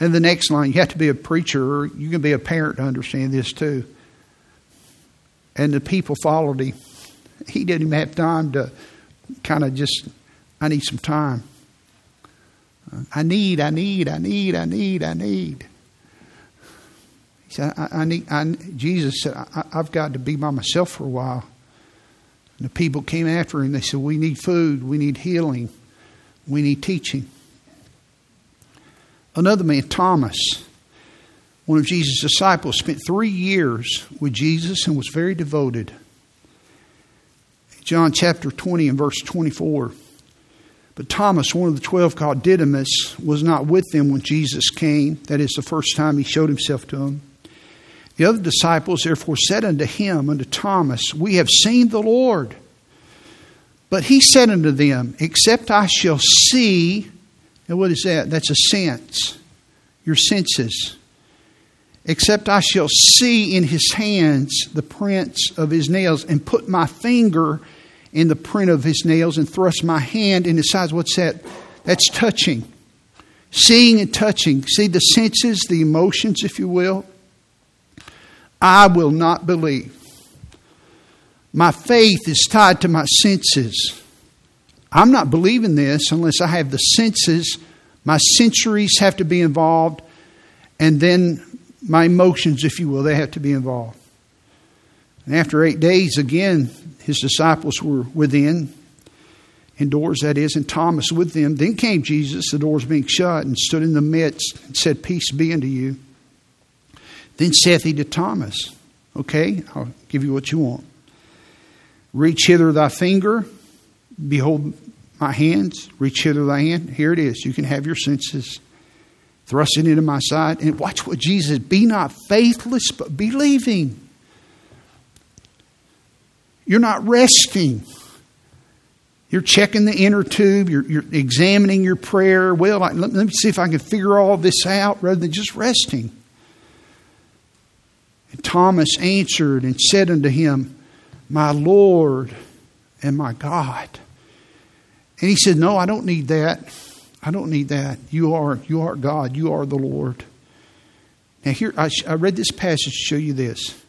And the next line, you have to be a preacher or you can be a parent to understand this too. And the people followed him. He didn't even have time to kind of just, I need some time. I need, I need, I need, I need, I need. He said, I, I need, I, Jesus said, I, I've got to be by myself for a while. And the people came after him. They said, We need food, we need healing, we need teaching. Another man, Thomas, one of Jesus' disciples, spent three years with Jesus and was very devoted. John chapter 20 and verse 24. But Thomas, one of the twelve called Didymus, was not with them when Jesus came. That is the first time he showed himself to them. The other disciples therefore said unto him, unto Thomas, We have seen the Lord. But he said unto them, Except I shall see and what is that? That's a sense, your senses. Except I shall see in his hands the prints of his nails, and put my finger in the print of his nails, and thrust my hand in his sides. What's that? That's touching. Seeing and touching. See the senses, the emotions, if you will. I will not believe. My faith is tied to my senses. I'm not believing this unless I have the senses. My sensories have to be involved, and then my emotions, if you will, they have to be involved. And after eight days, again, his disciples were within, indoors, that is, and Thomas with them. Then came Jesus, the doors being shut, and stood in the midst and said, Peace be unto you. Then saith he to Thomas, Okay, I'll give you what you want. Reach hither thy finger, behold my hands, reach hither thy hand. Here it is. You can have your senses. Thrust it into my side. And watch what Jesus be not faithless, but believing. You're not resting. You're checking the inner tube. You're, you're examining your prayer. Well, let, let me see if I can figure all this out rather than just resting. And Thomas answered and said unto him, My Lord and my God. And he said, No, I don't need that. I don't need that. You are, you are God. You are the Lord. Now, here, I, I read this passage to show you this.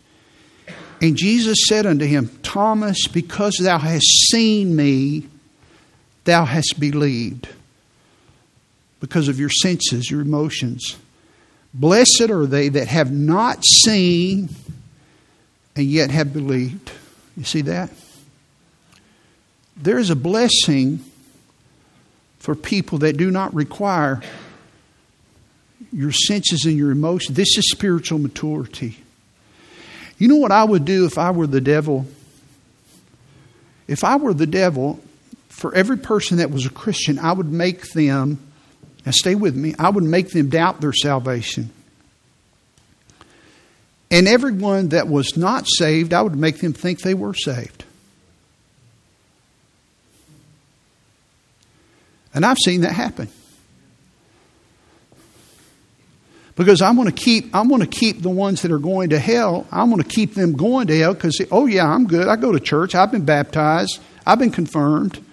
And Jesus said unto him, Thomas, because thou hast seen me, thou hast believed. Because of your senses, your emotions. Blessed are they that have not seen and yet have believed. You see that? There is a blessing for people that do not require your senses and your emotions. This is spiritual maturity. You know what I would do if I were the devil? If I were the devil, for every person that was a Christian, I would make them, now stay with me, I would make them doubt their salvation. And everyone that was not saved, I would make them think they were saved. And I've seen that happen. because I want to keep I want to keep the ones that are going to hell. I want to keep them going to hell because oh yeah, I'm good. I go to church. I've been baptized. I've been confirmed.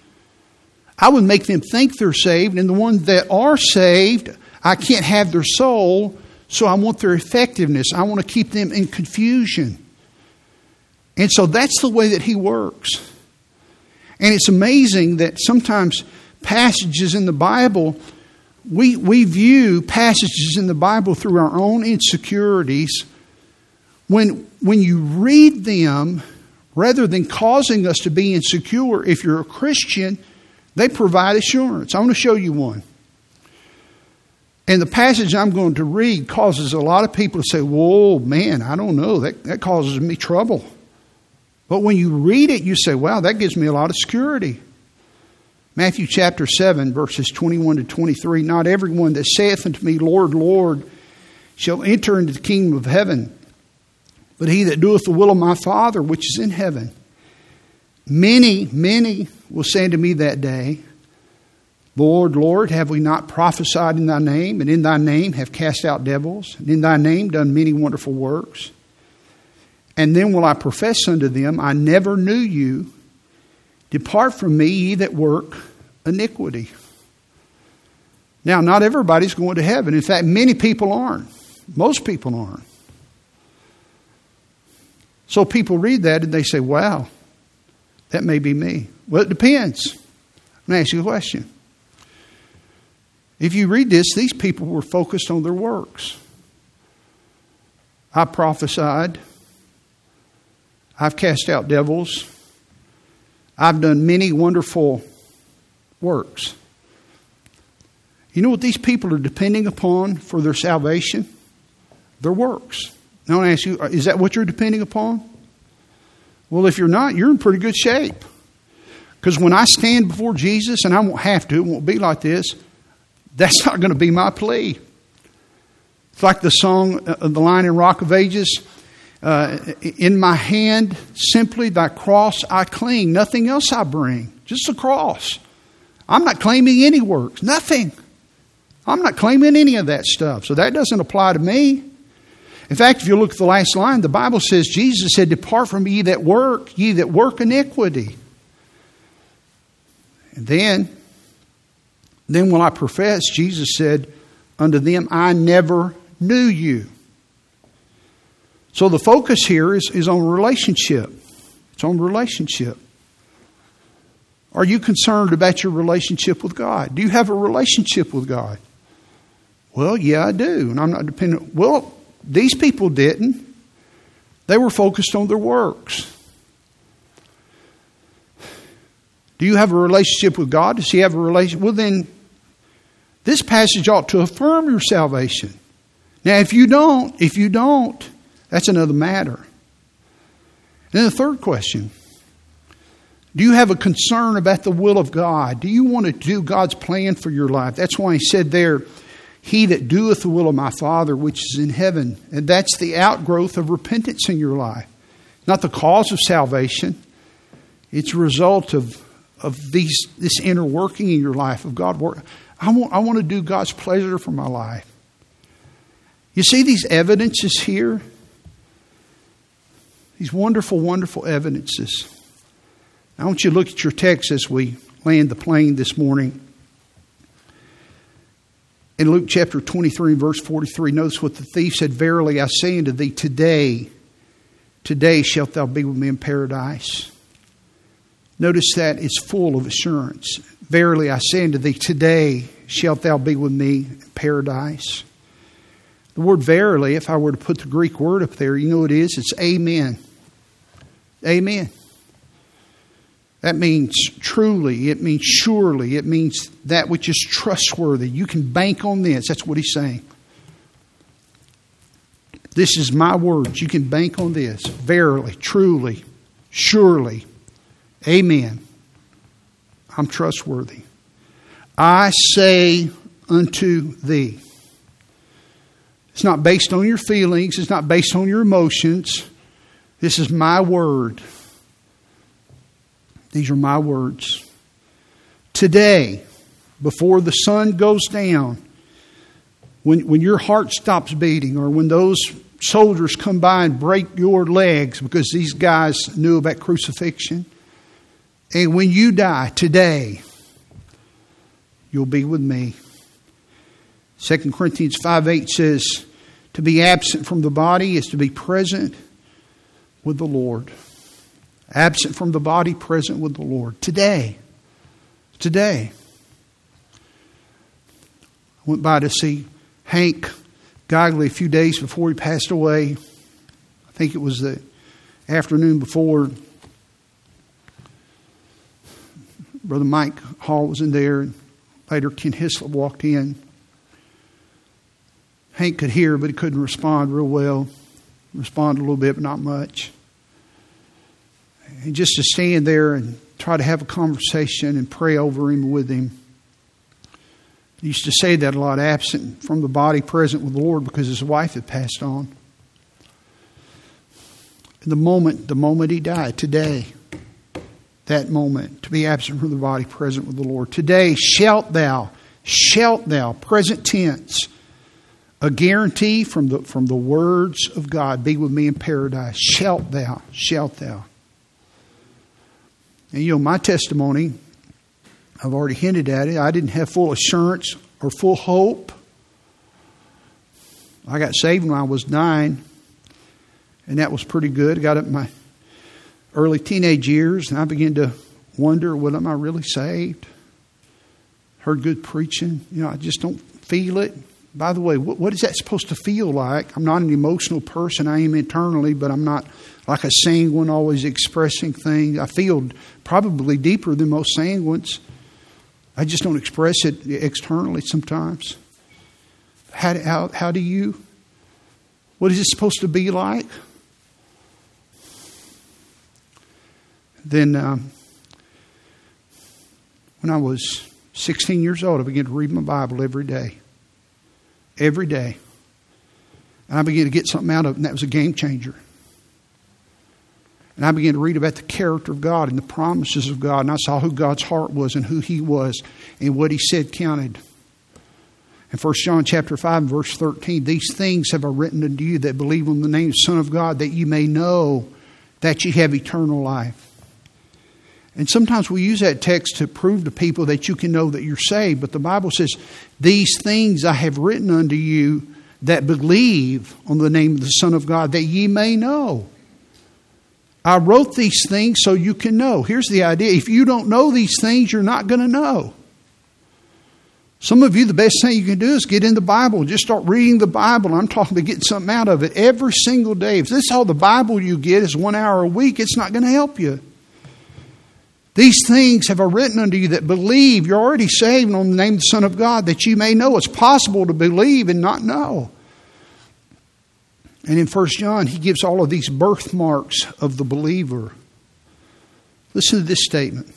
I would make them think they're saved, and the ones that are saved, I can't have their soul, so I want their effectiveness. I want to keep them in confusion. And so that's the way that he works. And it's amazing that sometimes passages in the Bible we, we view passages in the Bible through our own insecurities. When, when you read them, rather than causing us to be insecure, if you're a Christian, they provide assurance. I want to show you one. And the passage I'm going to read causes a lot of people to say, Whoa, man, I don't know. That, that causes me trouble. But when you read it, you say, Wow, that gives me a lot of security. Matthew chapter 7, verses 21 to 23 Not everyone that saith unto me, Lord, Lord, shall enter into the kingdom of heaven, but he that doeth the will of my Father which is in heaven. Many, many will say unto me that day, Lord, Lord, have we not prophesied in thy name, and in thy name have cast out devils, and in thy name done many wonderful works? And then will I profess unto them, I never knew you. Depart from me, ye that work iniquity. Now, not everybody's going to heaven. In fact, many people aren't. Most people aren't. So people read that and they say, wow, that may be me. Well, it depends. Let me ask you a question. If you read this, these people were focused on their works. I prophesied. I've cast out devils. I've done many wonderful works. You know what these people are depending upon for their salvation? Their works. Now, I want to ask you, is that what you're depending upon? Well, if you're not, you're in pretty good shape. Because when I stand before Jesus, and I won't have to, it won't be like this, that's not going to be my plea. It's like the song, uh, the line in Rock of Ages uh, in my hand, simply thy cross I cling. Nothing else I bring, just the cross. I'm not claiming any works, nothing. I'm not claiming any of that stuff. So that doesn't apply to me. In fact, if you look at the last line, the Bible says Jesus said, Depart from ye that work, ye that work iniquity. And then, then will I profess, Jesus said unto them, I never knew you. So the focus here is, is on relationship. It's on relationship. Are you concerned about your relationship with God? Do you have a relationship with God? Well, yeah, I do. And I'm not dependent. Well, these people didn't. They were focused on their works. Do you have a relationship with God? Does He have a relationship? Well, then, this passage ought to affirm your salvation. Now, if you don't, if you don't, that's another matter. And then the third question Do you have a concern about the will of God? Do you want to do God's plan for your life? That's why he said there, He that doeth the will of my Father which is in heaven. And that's the outgrowth of repentance in your life, not the cause of salvation. It's a result of, of these, this inner working in your life of God. I want, I want to do God's pleasure for my life. You see these evidences here? These wonderful, wonderful evidences. I want you to look at your text as we land the plane this morning. In Luke chapter 23, verse 43, notice what the thief said Verily I say unto thee, today, today shalt thou be with me in paradise. Notice that it's full of assurance. Verily I say unto thee, today shalt thou be with me in paradise. The word verily, if I were to put the Greek word up there, you know what it is? It's amen. Amen. That means truly, it means surely, it means that which is trustworthy. You can bank on this. That's what he's saying. This is my words. You can bank on this. Verily, truly, surely. Amen. I'm trustworthy. I say unto thee. It's not based on your feelings, it's not based on your emotions. This is my word. These are my words. Today, before the sun goes down, when, when your heart stops beating, or when those soldiers come by and break your legs because these guys knew about crucifixion, and when you die today, you'll be with me. 2 Corinthians 5 8 says, To be absent from the body is to be present with the Lord. Absent from the body, present with the Lord. Today. Today. I went by to see Hank Gogley a few days before he passed away. I think it was the afternoon before. Brother Mike Hall was in there, and later Ken Hislop walked in. Hank could hear, but he couldn't respond real well. Respond a little bit, but not much. And just to stand there and try to have a conversation and pray over him with him. He used to say that a lot, absent from the body, present with the Lord, because his wife had passed on. the moment, the moment he died, today, that moment, to be absent from the body, present with the Lord. Today shalt thou, shalt thou, present tense, a guarantee from the, from the words of God, be with me in paradise. Shalt thou, shalt thou. And you know, my testimony, I've already hinted at it. I didn't have full assurance or full hope. I got saved when I was nine, and that was pretty good. I got up in my early teenage years, and I began to wonder, well, am I really saved? Heard good preaching. You know, I just don't feel it. By the way, what, what is that supposed to feel like? I'm not an emotional person. I am internally, but I'm not like a sanguine, always expressing things. I feel probably deeper than most sanguines. I just don't express it externally sometimes. How, how, how do you? What is it supposed to be like? Then, um, when I was 16 years old, I began to read my Bible every day. Every day. And I began to get something out of it, and that was a game changer. And I began to read about the character of God and the promises of God. And I saw who God's heart was and who He was and what He said counted. In 1 John chapter 5 verse 13, these things have I written unto you that believe in the name of the Son of God, that you may know that you have eternal life. And sometimes we use that text to prove to people that you can know that you're saved. But the Bible says, These things I have written unto you that believe on the name of the Son of God, that ye may know I wrote these things so you can know. Here's the idea if you don't know these things, you're not going to know. Some of you, the best thing you can do is get in the Bible. Just start reading the Bible. I'm talking about getting something out of it every single day. If this is all the Bible you get is one hour a week, it's not going to help you. These things have I written unto you that believe you're already saved on the name of the Son of God, that you may know it's possible to believe and not know. And in 1 John, he gives all of these birthmarks of the believer. Listen to this statement.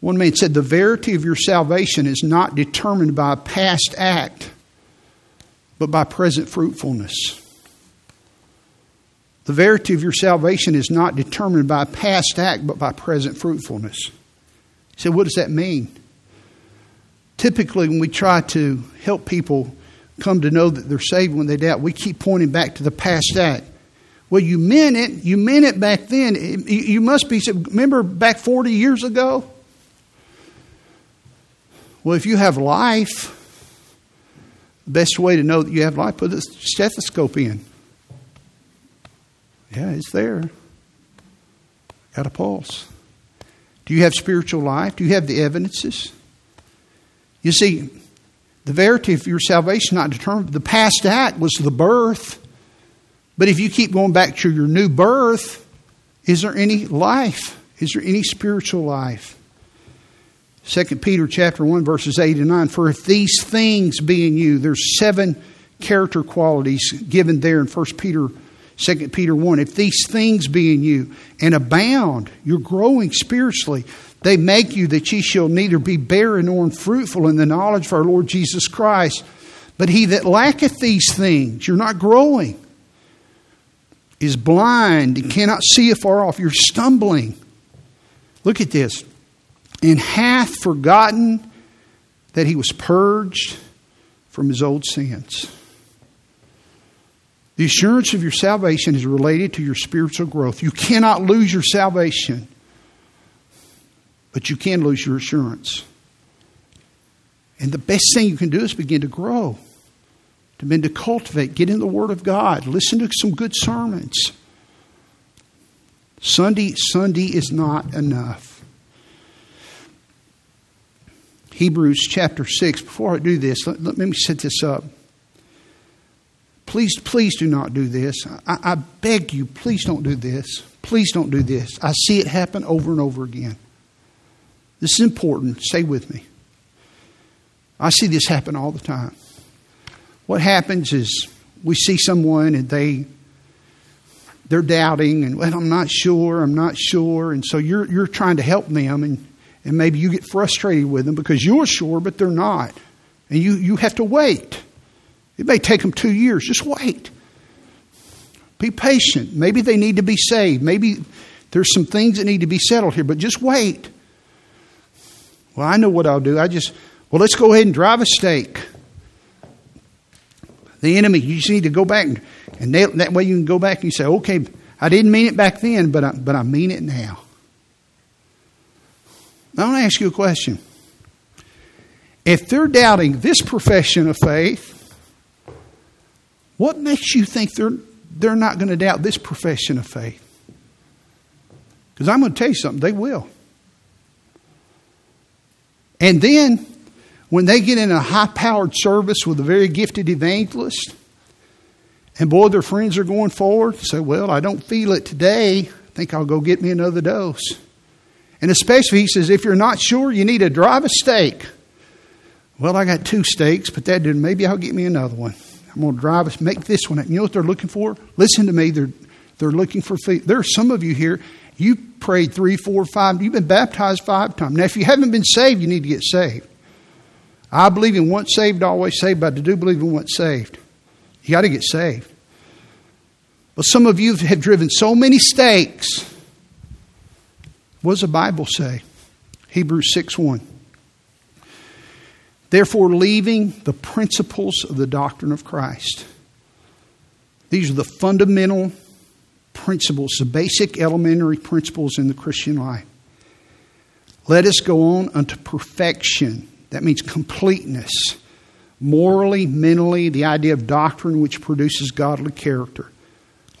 One man said, The verity of your salvation is not determined by a past act, but by present fruitfulness. The verity of your salvation is not determined by a past act, but by present fruitfulness. He said, What does that mean? Typically, when we try to help people come to know that they're saved when they doubt, we keep pointing back to the past act. Well, you meant it. You meant it back then. You must be. Remember back 40 years ago? Well, if you have life, the best way to know that you have life, put a stethoscope in. Yeah, it's there. Got a pulse. Do you have spiritual life? Do you have the evidences? You see, the verity of your salvation not determined. The past act was the birth. But if you keep going back to your new birth, is there any life? Is there any spiritual life? 2 Peter chapter 1 verses 8 and 9 for if these things be in you there's seven character qualities given there in 1 Peter 2 Peter 1 if these things be in you and abound you're growing spiritually they make you that ye shall neither be barren nor unfruitful in the knowledge of our Lord Jesus Christ. But he that lacketh these things you're not growing is blind and cannot see afar off. You're stumbling. Look at this. And hath forgotten that he was purged from his old sins. The assurance of your salvation is related to your spiritual growth. You cannot lose your salvation, but you can lose your assurance. And the best thing you can do is begin to grow, to begin to cultivate, get in the Word of God, listen to some good sermons. Sunday, Sunday is not enough. Hebrews chapter 6. Before I do this, let, let me set this up. Please, please do not do this. I, I beg you, please don't do this. Please don't do this. I see it happen over and over again. This is important. Stay with me. I see this happen all the time. What happens is we see someone and they they're doubting and well I'm not sure, I'm not sure and so you're you're trying to help them and and maybe you get frustrated with them because you're sure, but they're not. And you, you have to wait. It may take them two years. Just wait. Be patient. Maybe they need to be saved. Maybe there's some things that need to be settled here, but just wait. Well, I know what I'll do. I just, well, let's go ahead and drive a stake. The enemy, you just need to go back and, and that way you can go back and you say, okay, I didn't mean it back then, but I, but I mean it now. I want to ask you a question. If they're doubting this profession of faith, what makes you think they're, they're not going to doubt this profession of faith? Because I'm going to tell you something, they will. And then, when they get in a high powered service with a very gifted evangelist, and boy, their friends are going forward, say, Well, I don't feel it today. I think I'll go get me another dose. And especially, he says, if you're not sure, you need to drive a stake. Well, I got two stakes, but that didn't. Maybe I'll get me another one. I'm going to drive, us, make this one. You know what they're looking for? Listen to me. They're, they're looking for faith. There are some of you here, you prayed three, four, five, you've been baptized five times. Now, if you haven't been saved, you need to get saved. I believe in once saved, always saved, but I do believe in once saved. You got to get saved. But some of you have driven so many stakes what does the Bible say? Hebrews 6 1. Therefore, leaving the principles of the doctrine of Christ. These are the fundamental principles, the basic elementary principles in the Christian life. Let us go on unto perfection. That means completeness. Morally, mentally, the idea of doctrine which produces godly character.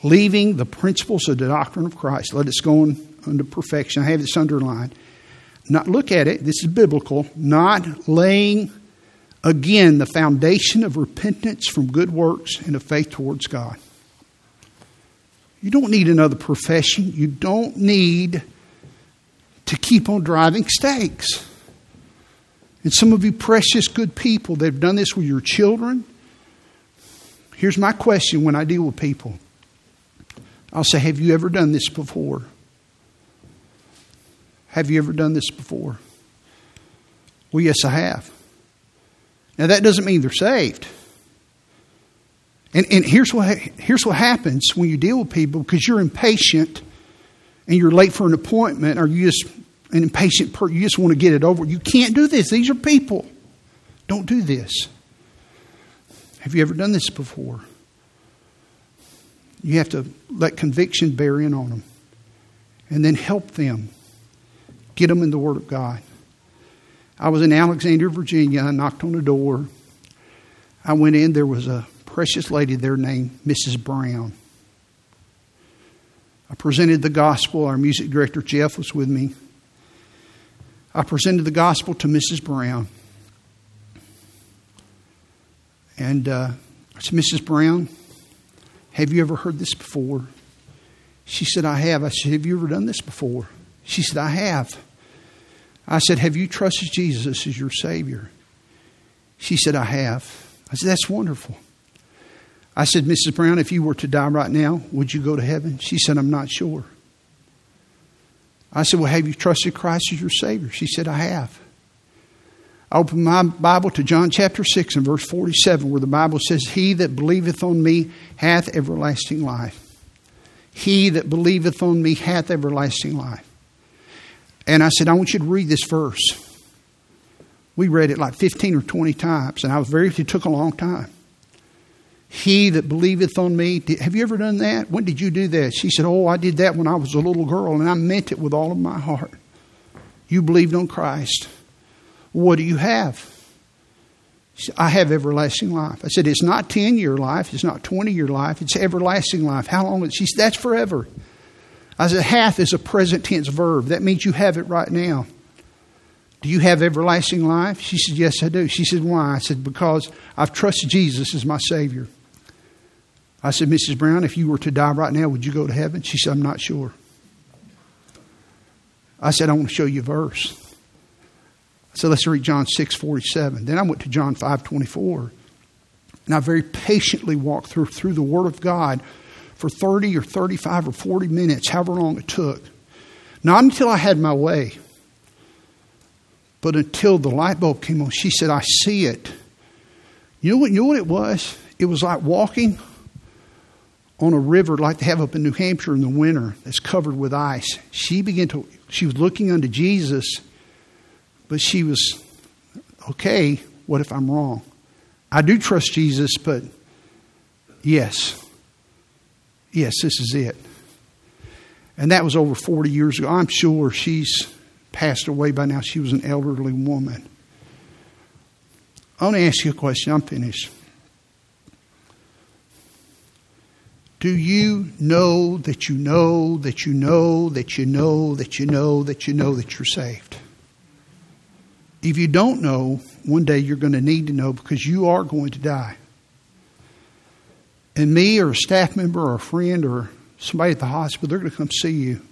Leaving the principles of the doctrine of Christ. Let us go on unto perfection. I have this underlined. Not look at it, this is biblical, not laying again the foundation of repentance from good works and of faith towards God. You don't need another profession. You don't need to keep on driving stakes. And some of you precious good people, they've done this with your children. Here's my question when I deal with people I'll say, Have you ever done this before? Have you ever done this before? Well, yes, I have. Now, that doesn't mean they're saved. And, and here's, what, here's what happens when you deal with people because you're impatient and you're late for an appointment or you just an impatient person, you just want to get it over. You can't do this. These are people. Don't do this. Have you ever done this before? You have to let conviction bear in on them and then help them. Get them in the Word of God. I was in Alexandria, Virginia. I knocked on the door. I went in. There was a precious lady there named Mrs. Brown. I presented the gospel. Our music director, Jeff, was with me. I presented the gospel to Mrs. Brown. And uh, I said, Mrs. Brown, have you ever heard this before? She said, I have. I said, Have you ever done this before? She said, I have. I said, Have you trusted Jesus as your Savior? She said, I have. I said, That's wonderful. I said, Mrs. Brown, if you were to die right now, would you go to heaven? She said, I'm not sure. I said, Well, have you trusted Christ as your Savior? She said, I have. I opened my Bible to John chapter 6 and verse 47, where the Bible says, He that believeth on me hath everlasting life. He that believeth on me hath everlasting life. And I said, I want you to read this verse. We read it like 15 or 20 times, and I was very, it took a long time. He that believeth on me. Have you ever done that? When did you do that? She said, Oh, I did that when I was a little girl, and I meant it with all of my heart. You believed on Christ. What do you have? I have everlasting life. I said, It's not 10 year life, it's not 20 year life, it's everlasting life. How long? She said, That's forever. I said, Hath is a present tense verb. That means you have it right now. Do you have everlasting life? She said, Yes, I do. She said, Why? I said, Because I've trusted Jesus as my Savior. I said, Mrs. Brown, if you were to die right now, would you go to heaven? She said, I'm not sure. I said, I want to show you a verse. I said, let's read John 6 47. Then I went to John 5 24. And I very patiently walked through, through the Word of God for 30 or 35 or 40 minutes, however long it took. Not until I had my way, but until the light bulb came on. She said, I see it. You know what, you know what it was? It was like walking on a river like they have up in New Hampshire in the winter that's covered with ice. She began to, she was looking unto Jesus, but she was, okay, what if I'm wrong? I do trust Jesus, but yes, yes, this is it. And that was over 40 years ago. I'm sure she's passed away by now. She was an elderly woman. I want to ask you a question. I'm finished. Do you know that you know that you know that you know that you know that you know that you're saved? If you don't know, one day you're going to need to know because you are going to die. And me or a staff member or a friend or somebody at the hospital, they're going to come see you.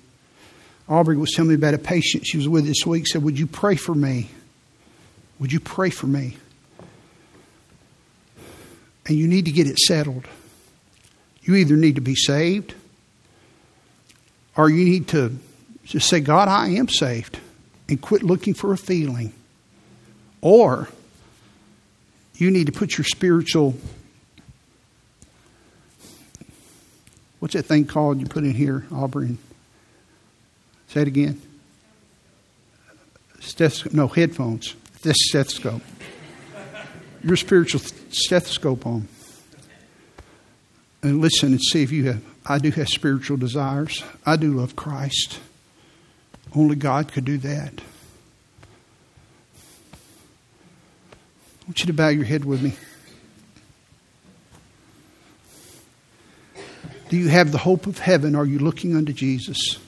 Aubrey was telling me about a patient she was with this week, said, Would you pray for me? Would you pray for me? And you need to get it settled. You either need to be saved or you need to just say, God, I am saved, and quit looking for a feeling. Or you need to put your spiritual, what's that thing called you put in here, Aubrey? Say it again. Stethoscope, no, headphones. This stethoscope. Your spiritual stethoscope on and listen and see if you have. I do have spiritual desires. I do love Christ. Only God could do that. I want you to bow your head with me. Do you have the hope of heaven? Are you looking unto Jesus?